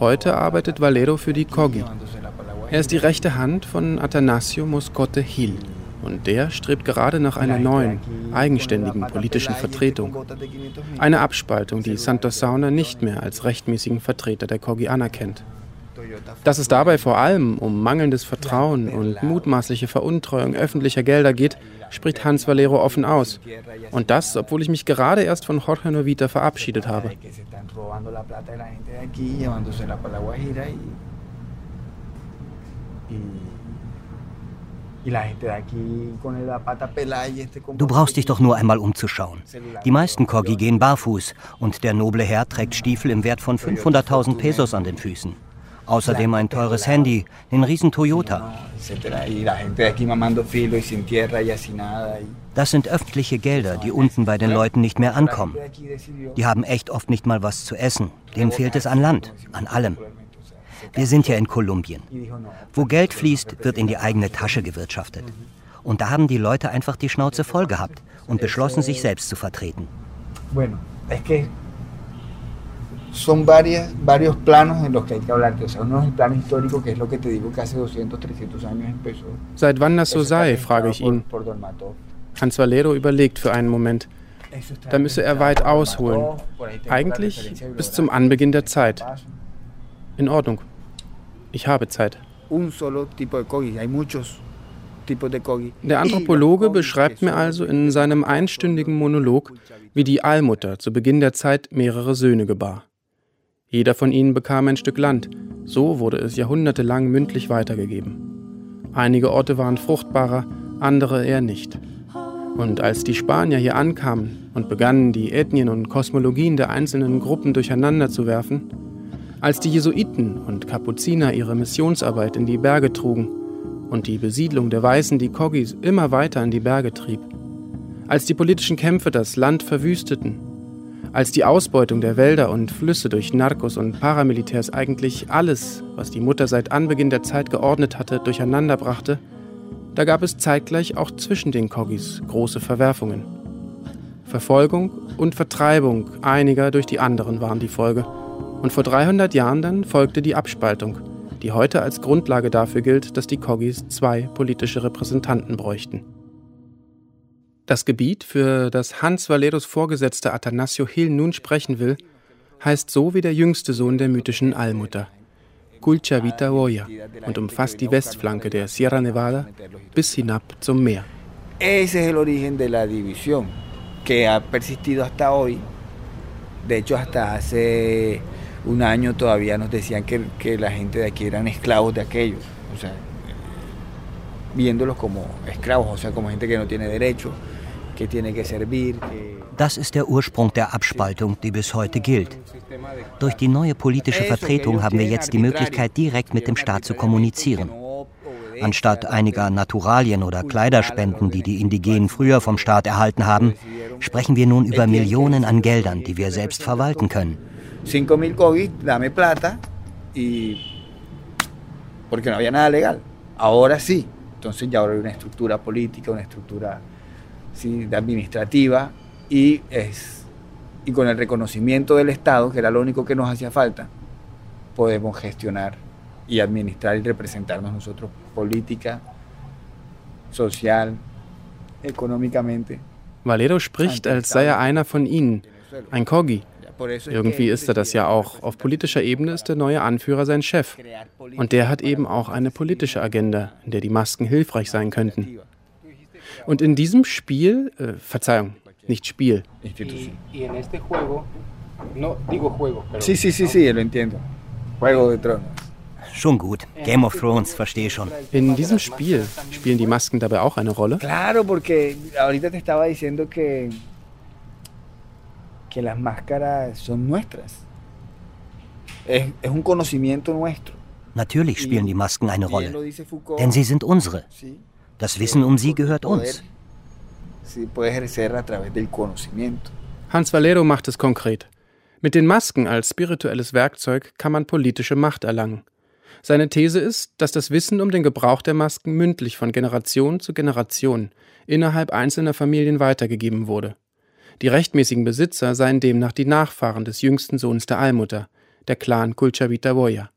S4: Heute arbeitet Valero für die COGI. Er ist die rechte Hand von Atanasio Moscote Hill und der strebt gerade nach einer neuen, eigenständigen politischen Vertretung. Eine Abspaltung, die Santos Sauna nicht mehr als rechtmäßigen Vertreter der COGI anerkennt. Dass es dabei vor allem um mangelndes Vertrauen und mutmaßliche Veruntreuung öffentlicher Gelder geht, spricht Hans Valero offen aus. Und das, obwohl ich mich gerade erst von Jorge Novita verabschiedet habe.
S13: Du brauchst dich doch nur einmal umzuschauen. Die meisten Kogi gehen barfuß und der noble Herr trägt Stiefel im Wert von 500.000 Pesos an den Füßen. Außerdem ein teures Handy, den riesen Toyota. Das sind öffentliche Gelder, die unten bei den Leuten nicht mehr ankommen. Die haben echt oft nicht mal was zu essen. Denen fehlt es an Land, an allem. Wir sind ja in Kolumbien. Wo Geld fließt, wird in die eigene Tasche gewirtschaftet. Und da haben die Leute einfach die Schnauze voll gehabt und beschlossen, sich selbst zu vertreten.
S14: Son varias, varios planos en los que hay que hablar. O sea, uno es el plano histórico, que es lo que te digo que hace 200, 300 años empezó.
S4: Seit wann das so sei, frage ich ihn. Hans Valero überlegt für einen Moment. Da müsse er weit ausholen. Eigentlich bis zum Anbeginn der Zeit. In Ordnung. Ich habe Zeit. Der Anthropologe beschreibt mir also in seinem einstündigen Monolog, wie die Allmutter zu Beginn der Zeit mehrere Söhne gebar. Jeder von ihnen bekam ein Stück Land. So wurde es jahrhundertelang mündlich weitergegeben. Einige Orte waren fruchtbarer, andere eher nicht. Und als die Spanier hier ankamen und begannen, die Ethnien und Kosmologien der einzelnen Gruppen durcheinander zu werfen, als die Jesuiten und Kapuziner ihre Missionsarbeit in die Berge trugen und die Besiedlung der Weißen die Kogis immer weiter in die Berge trieb, als die politischen Kämpfe das Land verwüsteten, als die Ausbeutung der Wälder und Flüsse durch Narcos und Paramilitärs eigentlich alles, was die Mutter seit Anbeginn der Zeit geordnet hatte, durcheinander brachte, da gab es zeitgleich auch zwischen den Kogis große Verwerfungen. Verfolgung und Vertreibung einiger durch die anderen waren die Folge – und vor 300 Jahren dann folgte die Abspaltung, die heute als Grundlage dafür gilt, dass die Kogis zwei politische Repräsentanten bräuchten. Das Gebiet, für das Hans Valeros Vorgesetzter Atanasio Hill nun sprechen will, heißt so wie der jüngste Sohn der mythischen Allmutter, Culchavita Hoya, und umfasst die Westflanke der Sierra Nevada bis hinab zum Meer.
S14: Ese es el origen de la división, que ha persistido hasta hoy. De hecho, hasta hace un año todavía nos decían que, que la gente de aquí eran esclavos de aquellos, o sea, viéndolos como esclavos, o sea, como gente que no tiene derecho,
S13: das ist der Ursprung der Abspaltung, die bis heute gilt. Durch die neue politische Vertretung haben wir jetzt die Möglichkeit, direkt mit dem Staat zu kommunizieren. Anstatt einiger Naturalien oder Kleiderspenden, die die Indigenen früher vom Staat erhalten haben, sprechen wir nun über Millionen an Geldern, die wir selbst verwalten können.
S14: 5 mil COVID, dame plata y porque no había nada legal. Ahora sí, entonces ya ahora hay una estructura política, una estructura ¿sí? administrativa y, es, y con el reconocimiento del Estado, que era lo único que nos hacía falta, podemos gestionar y administrar y representarnos nosotros política, social, económicamente.
S4: Valero spricht, als sei er einer von ihnen, ein Kogi, Irgendwie ist er das ja auch. Auf politischer Ebene ist der neue Anführer sein Chef. Und der hat eben auch eine politische Agenda, in der die Masken hilfreich sein könnten. Und in diesem Spiel, äh, Verzeihung, nicht Spiel.
S14: Sí, sí, sí, sí, lo entiendo. Juego de Tronos.
S13: Schon gut. Game of Thrones, verstehe schon.
S4: In diesem Spiel spielen die Masken dabei auch eine Rolle?
S14: Claro, porque ahorita te estaba diciendo que que las máscaras son nuestras. Es, es un conocimiento nuestro.
S13: Natürlich spielen die Masken eine Rolle, denn sie sind unsere. Das Wissen um sie gehört uns.
S4: Hans Valero macht es konkret. Mit den Masken als spirituelles Werkzeug kann man politische Macht erlangen. Seine These ist, dass das Wissen um den Gebrauch der Masken mündlich von Generation zu Generation innerhalb einzelner Familien weitergegeben wurde. Die rechtmäßigen Besitzer seien demnach die Nachfahren des jüngsten Sohns der Allmutter, der Clan Kulchavita-Boya.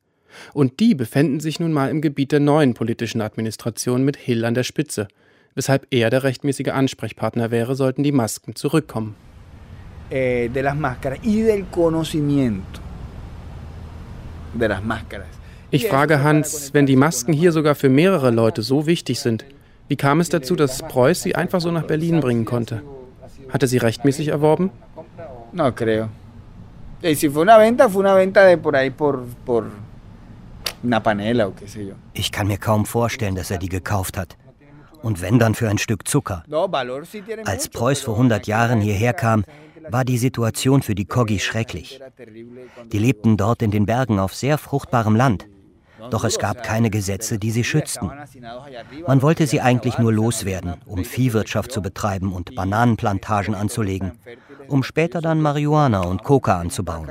S4: Und die befänden sich nun mal im Gebiet der neuen politischen Administration mit Hill an der Spitze. Weshalb er der rechtmäßige Ansprechpartner wäre, sollten die Masken zurückkommen.
S14: Eh, de las máscaras y del conocimiento de las máscaras.
S4: Ich frage Hans, wenn die Masken hier sogar für mehrere Leute so wichtig sind, wie kam es dazu, dass Preuß sie einfach so nach Berlin bringen konnte? Hat er sie rechtmäßig erworben?
S14: No creo. Y si fue una venta, fue una venta de por ahí por, por una panela o qué sé yo.
S13: Ich kann mir kaum vorstellen, dass er die gekauft hat. Und wenn dann für ein Stück Zucker. Als Preuß vor 100 Jahren hierher kam, war die Situation für die Kogi schrecklich. Die lebten dort in den Bergen auf sehr fruchtbarem Land. Doch es gab keine Gesetze, die sie schützten. Man wollte sie eigentlich nur loswerden, um Viehwirtschaft zu betreiben und Bananenplantagen anzulegen, um später dann Marihuana und Coca anzubauen.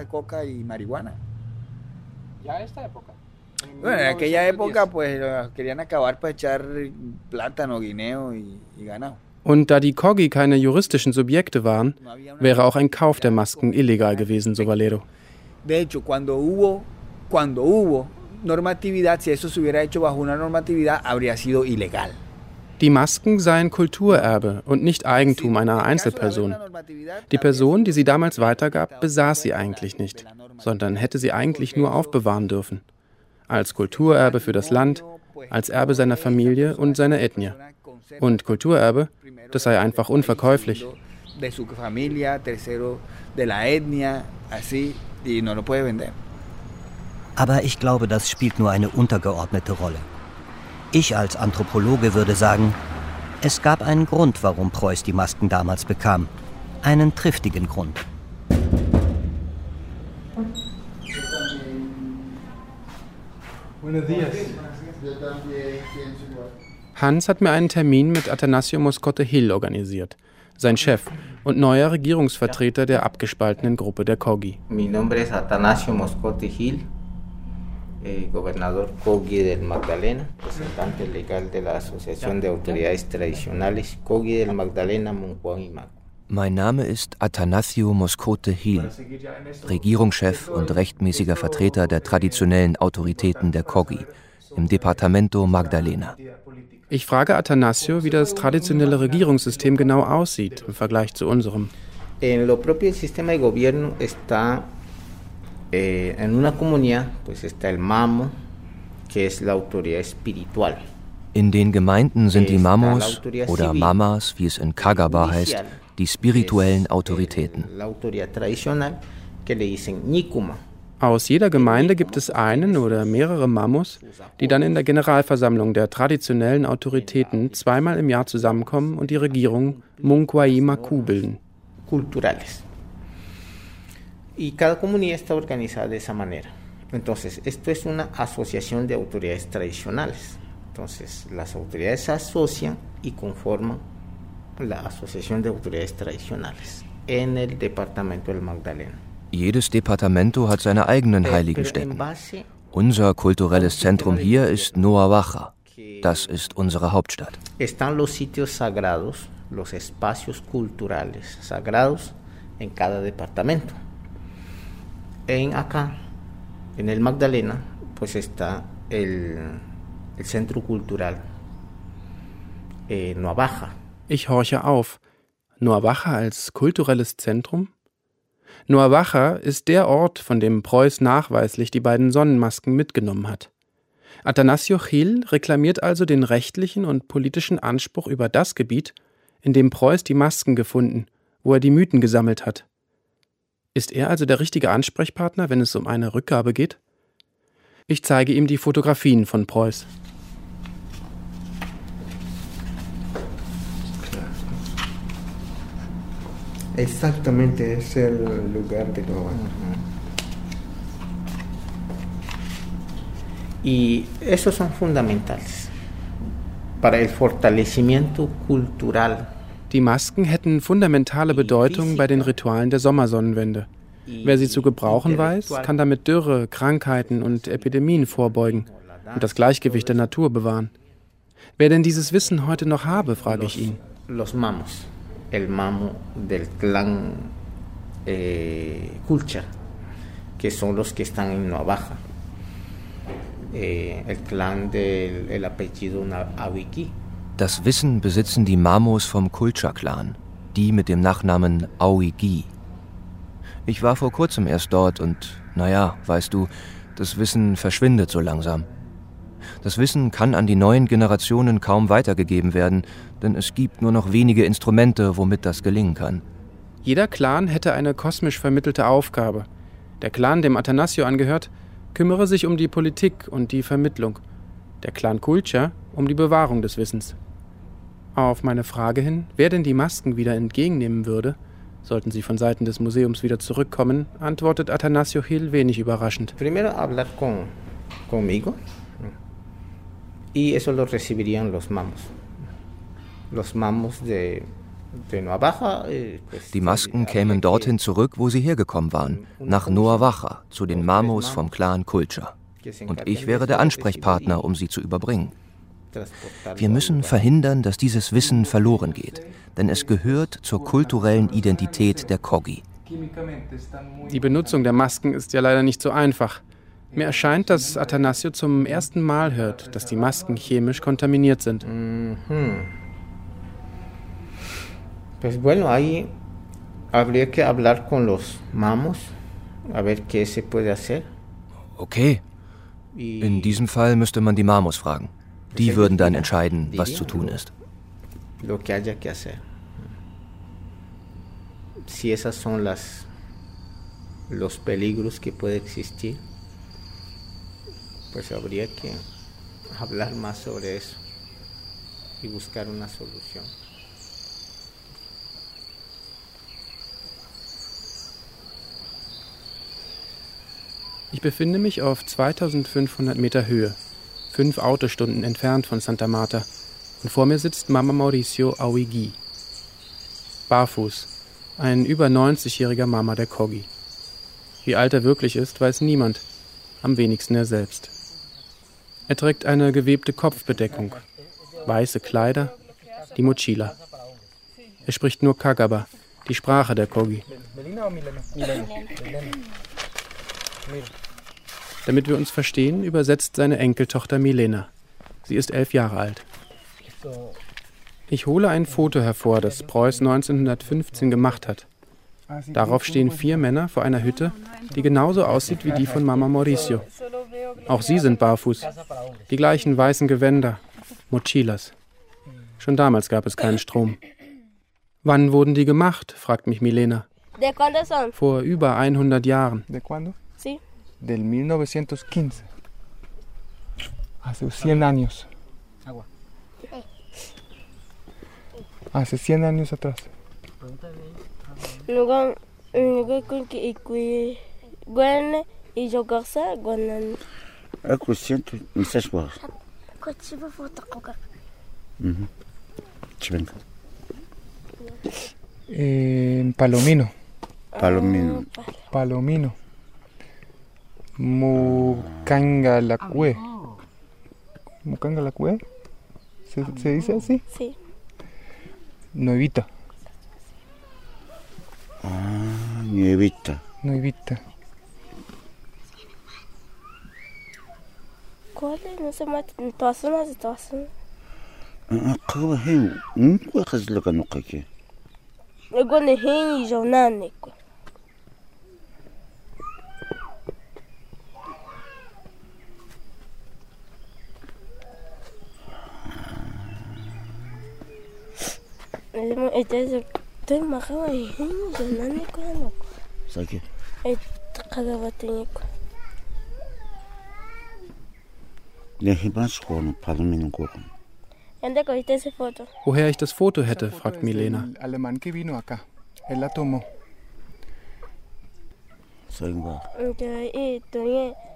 S14: Bueno, en aquella época pues querían acabar para echar plátano, guineo y, y ganado.
S4: Und da die Kogi keine juristischen Subjekte waren, wäre auch ein Kauf der Masken illegal gewesen, so Valero.
S14: De hecho, cuando hubo, cuando hubo normatividad, si eso se hubiera hecho bajo una normatividad, habría sido ilegal.
S4: Die Masken seien Kulturerbe und nicht Eigentum einer Einzelperson. Die Person, die sie damals weitergab, besaß sie eigentlich nicht, sondern hätte sie eigentlich nur aufbewahren dürfen. Als Kulturerbe für das Land, als Erbe seiner Familie und seiner Ethnie. Und Kulturerbe, das sei einfach unverkäuflich.
S13: Aber ich glaube, das spielt nur eine untergeordnete Rolle. Ich als Anthropologe würde sagen, es gab einen Grund, warum Preuß die Masken damals bekam. Einen triftigen Grund.
S4: Hans hat mir einen Termin mit Atanasio Moscote Hill organisiert, sein Chef und neuer Regierungsvertreter der abgespaltenen Gruppe der Kogi.
S10: Mi nombre es Atanasio Moscote Hill, eh, gobernador Kogi del Magdalena, representante legal de la Asociación de Autoridades Tradicionales Kogi del Magdalena, Munguan y Maco.
S15: Mein Name ist Atanasio Moscote Hill, Regierungschef und rechtmäßiger Vertreter der traditionellen Autoritäten der Kogi im Departamento Magdalena.
S4: Ich frage Atanasio, wie das traditionelle Regierungssystem genau aussieht im Vergleich zu unserem.
S10: Eh.
S15: In den Gemeinden sind die Mamos oder Mamas, wie es in Kagaba heißt, die spirituellen Autoritäten.
S10: Nikuma.
S4: Aus jeder Gemeinde gibt es einen oder mehrere Mamos, die dann in der Generalversammlung der traditionellen Autoritäten zweimal im Jahr zusammenkommen und die Regierung Munkwai Maku bilden.
S10: Y cada comunidad está organizada de esa manera. Entonces, esto es una asociación de autoridades tradicionales. Entonces, las autoridades se asocian y conforman la Asociación de Autoridades Tradicionales en el departamento del Magdalena.
S15: Jedes Departamento hat seine eigenen heiligen Stätten. Unser kulturelles Zentrum hier ist Noawacha. Das ist unsere Hauptstadt.
S10: Están los sitios sagrados, los espacios culturales sagrados en cada departamento. En acá, en el Magdalena, pues está el, el centro cultural eh, Noabaja.
S4: Ich horche auf. Noawacha als kulturelles Zentrum? Noawacha ist der Ort, von dem Preuß nachweislich die beiden Sonnenmasken mitgenommen hat. Atanasio Gil reklamiert also den rechtlichen und politischen Anspruch über das Gebiet, in dem Preuß die Masken gefunden, wo er die Mythen gesammelt hat. Ist er also der richtige Ansprechpartner, wenn es um eine Rückgabe geht? Ich zeige ihm die Fotografien von Preuß.
S16: Exactamente, es el lugar de Nueva.
S10: Y esos son fundamentales para el fortalecimiento cultural.
S4: Die Masken hätten fundamentale Bedeutung bei den Ritualen der Sommersonnenwende. Wer sie zu gebrauchen weiß, kann damit Dürre, Krankheiten und Epidemien vorbeugen. und das Gleichgewicht der Natur bewahren. Wer denn dieses Wissen heute noch habe, frage ich ihn.
S10: Los mamos, el mamo del clan eh, que son los que están en Navaja. Eh, el clan del el apellido Awiki.
S15: Das Wissen besitzen die Mamos vom Kulcha-Clan, die mit dem Nachnamen Awigi. Ich war vor kurzem erst dort und, naja, weißt du, das Wissen verschwindet so langsam. Das Wissen kann an die neuen Generationen kaum weitergegeben werden, denn es gibt nur noch wenige Instrumente, womit das gelingen kann.
S4: Jeder Clan hätte eine kosmisch vermittelte Aufgabe. Der Clan, dem Athanasio angehört, kümmere sich um die Politik und die Vermittlung. Der Clan Kulcha um die Bewahrung des Wissens. Auf meine Frage hin, wer denn die Masken wieder entgegennehmen würde, sollten sie von Seiten des Museums wieder zurückkommen, antwortet Athanasio Hill wenig überraschend.
S10: Primero hablar con, conmigo y eso lo recibirían los mamos. Los mamos de, de Nuavaja. Eh,
S15: die Masken kämen dorthin zurück, wo sie hergekommen waren, nach Nuavaja, zu den Mamos vom Clan Culture. Und ich wäre der Ansprechpartner, um sie zu überbringen. Wir müssen verhindern, dass dieses Wissen verloren geht, denn es gehört zur kulturellen Identität der Kogi.
S4: Die Benutzung der Masken ist ja leider nicht so einfach. Mir erscheint, dass Athanasio zum ersten Mal hört, dass die Masken chemisch kontaminiert sind.
S10: Mhm. Pues bueno, ahí habría que hablar con los mamos, a ver qué se puede hacer.
S15: Okay. In diesem Fall müsste man die Mamos fragen. Die würden dann entscheiden, was zu tun ist.
S10: Lo que haya que hacer. Si esas son las los peligros que puede existir, pues habría que hablar más sobre eso y buscar una solución.
S4: Ich befinde mich auf 2500 Meter Höhe, fünf Autostunden entfernt von Santa Marta, und vor mir sitzt Mama Mauricio Awigi. Barfuß, ein über 90-jähriger Mama der Kogi. Wie alt er wirklich ist, weiß niemand, am wenigsten er selbst. Er trägt eine gewebte Kopfbedeckung, weiße Kleider, die Mochila. Er spricht nur Kagaba, die Sprache der Kogi. Damit wir uns verstehen, übersetzt seine Enkeltochter Milena. Sie ist elf Jahre alt. Ich hole ein Foto hervor, das Preuß 1915 gemacht hat. Darauf stehen vier Männer vor einer Hütte, die genauso aussieht wie die von Mama Mauricio. Auch sie sind barfuß. Die gleichen weißen Gewänder, Mochilas. Schon damals gab es keinen Strom. Wann wurden die gemacht? fragt mich Milena. Vor über 100 Jahren.
S9: ¿De cuándo? Sí. Del 1915. Hace 100 años. Hace 100 años atrás.
S17: Luego con que ikui guane y yo garza guanan.
S18: Aku siento misas wa.
S17: Kochiba foto koka.
S18: Mhm. Chivenga.
S9: En Palomino.
S18: Palomino.
S9: Palomino. Mucanga la cue. Mucanga la cue. ¿Se, ¿Se dice así?
S17: Sí.
S9: Nuevita.
S18: Ah, nuevita.
S9: Nuevita.
S17: ¿Cuál es? No se mata. ¿Tú has ¿Tú has
S18: ¿Cómo es? ¿Cómo es? ¿Cómo
S17: es?
S18: ¿Cómo es? ¿Cómo este es?
S19: ¿Cómo es? ¿Cómo es? ¿Cómo es? ¿Cómo es?
S17: Ne hen y yo nane. Entonces, estoy majaba y hen y yo nane ko ano.
S18: Saki.
S17: Et qagabatini ko.
S18: Le hibas kono palomino kokon.
S17: ¿Dónde cogiste esa foto?
S4: Woher ich das Foto hätte, fragt Milena.
S9: El alemán que vino acá. Él la tomó.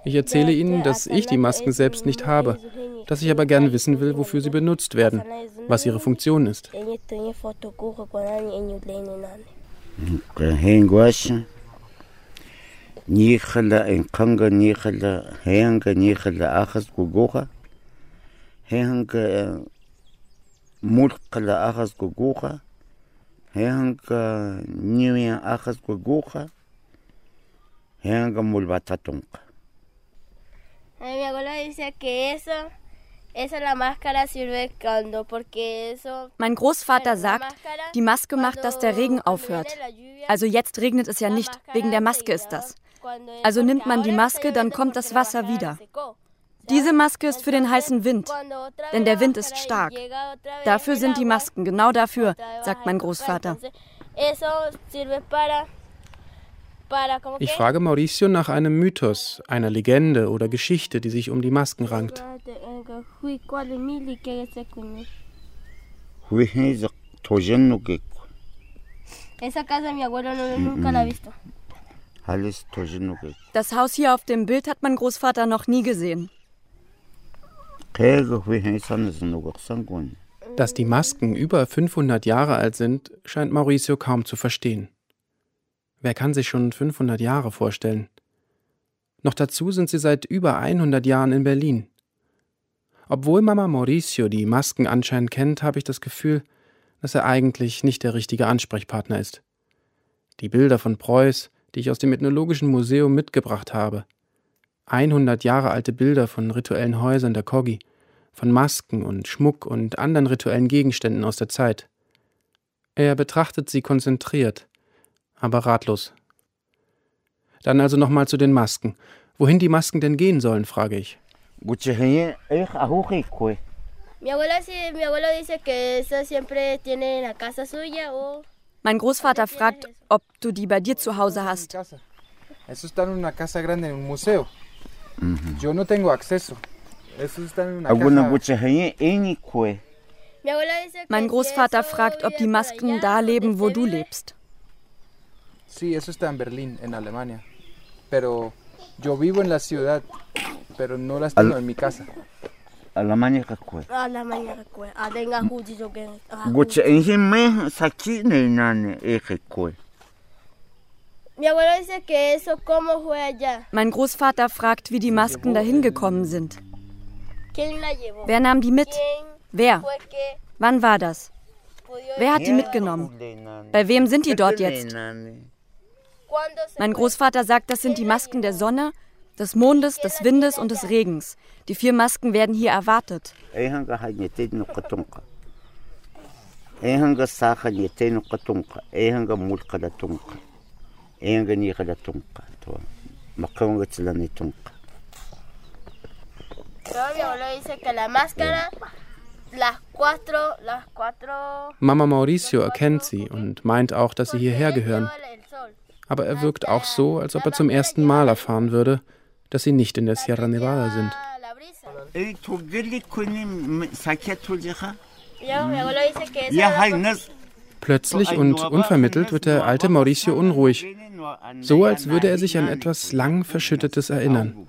S4: Ich erzähle Ihnen, dass ich die Masken selbst nicht habe, dass ich aber gern wissen will, wofür sie benutzt werden, was ihre Funktion ist.
S18: Nikhala achas guguha. Hehanga niwia achas guguha. Mulbatatunka.
S17: Mi dice que eso, sirve eso.
S19: Mein Großvater sagt, die Maske macht, dass der Regen aufhört. Also jetzt regnet es ja nicht, wegen der Maske ist das. Also nimmt man die Maske, dann kommt das Wasser wieder. Diese Maske ist für den heißen Wind, denn der Wind ist stark. Dafür sind die Masken, genau dafür, sagt mein Großvater.
S4: Ich frage Mauricio nach einem Mythos, einer Legende oder Geschichte, die sich um die Masken rankt.
S19: Das Haus hier auf dem Bild hat mein Großvater noch nie gesehen.
S4: Dass die Masken über 500 Jahre alt sind, scheint Mauricio kaum zu verstehen. Wer kann sich schon 500 Jahre vorstellen? Noch dazu sind sie seit über 100 Jahren in Berlin. Obwohl Mama Mauricio die Masken anscheinend kennt, habe ich das Gefühl, dass er eigentlich nicht der richtige Ansprechpartner ist. Die Bilder von Preuß, die ich aus dem Ethnologischen Museum mitgebracht habe. 100 Jahre alte Bilder von rituellen Häusern der Kogi, von Masken und Schmuck und anderen rituellen Gegenständen aus der Zeit. Er betrachtet sie konzentriert, aber ratlos. Dann also nochmal zu den Masken. Wohin die Masken denn gehen sollen, frage ich.
S19: Mein Großvater fragt, ob du die bei dir zu Hause hast.
S9: Yo no tengo acceso.
S19: Mein Großvater fragt, ob die Masken da leben, wo du lebst.
S9: Sí, eso está en Berlín, en Alemania. Pero yo vivo en la ciudad, pero no las tengo en mi casa.
S18: Alemania kakwe.
S17: Alemania kakwe. Adenga huji jogen.
S18: Gucha enjime saki ne nane ekekwe.
S17: Mi abuelo dice que eso cómo fue allá.
S19: Mein Großvater fragt, wie die Masken dahin gekommen sind. Wer nahm die mit? Wer? Wann war das? Wer hat die mitgenommen? Bei wem sind die dort jetzt? Mein Großvater sagt, das sind die Masken der Sonne, des Mondes, des Windes und des Regens. Die vier Masken werden hier erwartet.
S4: Mama Mauricio erkennt sie und meint auch, dass sie hierher gehören. Aber er wirkt auch so, als ob er zum ersten Mal erfahren würde, dass sie nicht in der Sierra Nevada sind. Plötzlich und unvermittelt wird der alte Mauricio unruhig, so als würde er sich an etwas lang Verschüttetes erinnern.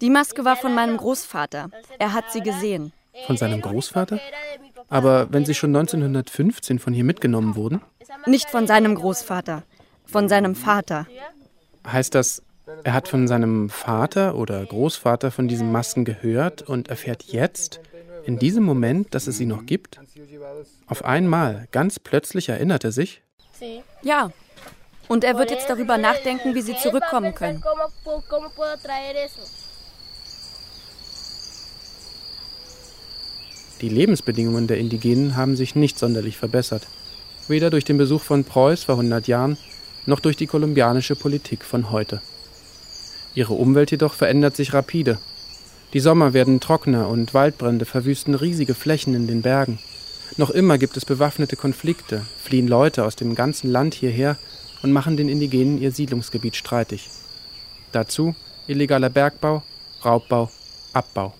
S19: Die Maske war von meinem Großvater. Er hat sie gesehen.
S4: Von seinem Großvater? Aber wenn sie schon 1915 von hier mitgenommen wurden?
S19: Nicht von seinem Großvater, von seinem Vater.
S4: Heißt das, er hat von seinem Vater oder Großvater von diesen Masken gehört und erfährt jetzt, in diesem Moment, dass es sie noch gibt? Auf einmal, ganz plötzlich erinnert er sich?
S19: Ja. Und er wird jetzt darüber nachdenken, wie sie zurückkommen können.
S4: Die Lebensbedingungen der Indigenen haben sich nicht sonderlich verbessert. Weder durch den Besuch von Preuß vor 100 Jahren, noch durch die kolumbianische Politik von heute. Ihre Umwelt jedoch verändert sich rapide. Die Sommer werden trockener und Waldbrände verwüsten riesige Flächen in den Bergen. Noch immer gibt es bewaffnete Konflikte, fliehen Leute aus dem ganzen Land hierher und machen den Indigenen ihr Siedlungsgebiet streitig. Dazu illegaler Bergbau, Raubbau, Abbau.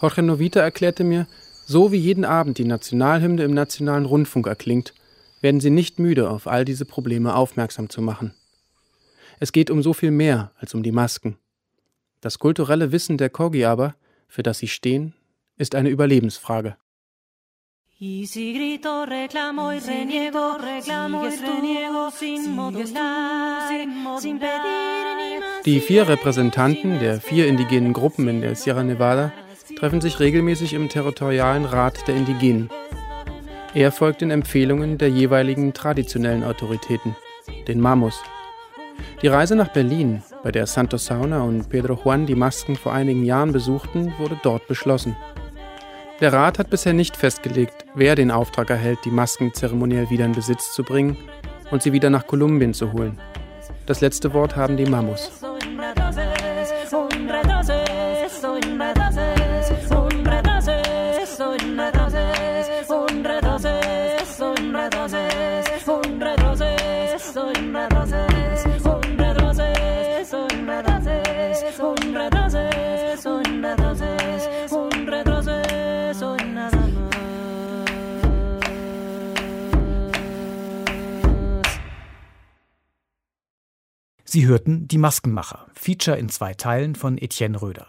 S4: Jorge Novita erklärte mir, so wie jeden Abend die Nationalhymne im nationalen Rundfunk erklingt, werden sie nicht müde, auf all diese Probleme aufmerksam zu machen. Es geht um so viel mehr als um die Masken. Das kulturelle Wissen der Kogi aber, für das sie stehen, ist eine Überlebensfrage.
S20: Y si grito, reclamo y reniego, reclamo y reniego sin modular, sin pedir ni más.
S4: Die vier Repräsentanten der vier indigenen Gruppen in der Sierra Nevada treffen sich regelmäßig im Territorialen Rat der Indigenen. Er folgt den Empfehlungen der jeweiligen traditionellen Autoritäten, den Mamos. Die Reise nach Berlin, bei der Santos Sauna und Pedro Juan die Masken vor einigen Jahren besuchten, wurde dort beschlossen. Der Rat hat bisher nicht festgelegt, wer den Auftrag erhält, die Masken zeremoniell wieder in Besitz zu bringen und sie wieder nach Kolumbien zu holen. Das letzte Wort haben die Mamos.
S2: Sie hörten Die Maskenmacher, Feature in zwei Teilen von Etienne Röder.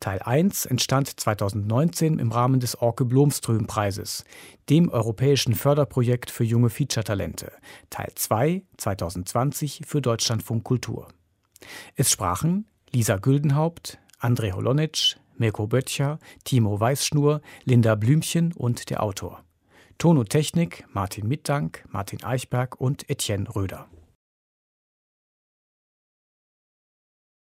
S2: Teil 1 entstand 2019 im Rahmen des Orke Blomström Preises, dem europäischen Förderprojekt für junge Feature-Talente. Teil 2 2020 für Deutschlandfunk Kultur. Es sprachen Lisa Güldenhaupt, André Holonitsch, Mirko Böttcher, Timo Weißschnur, Linda Blümchen und der Autor. Ton und Technik Martin Mittank, Martin Eichberg und Etienne Röder.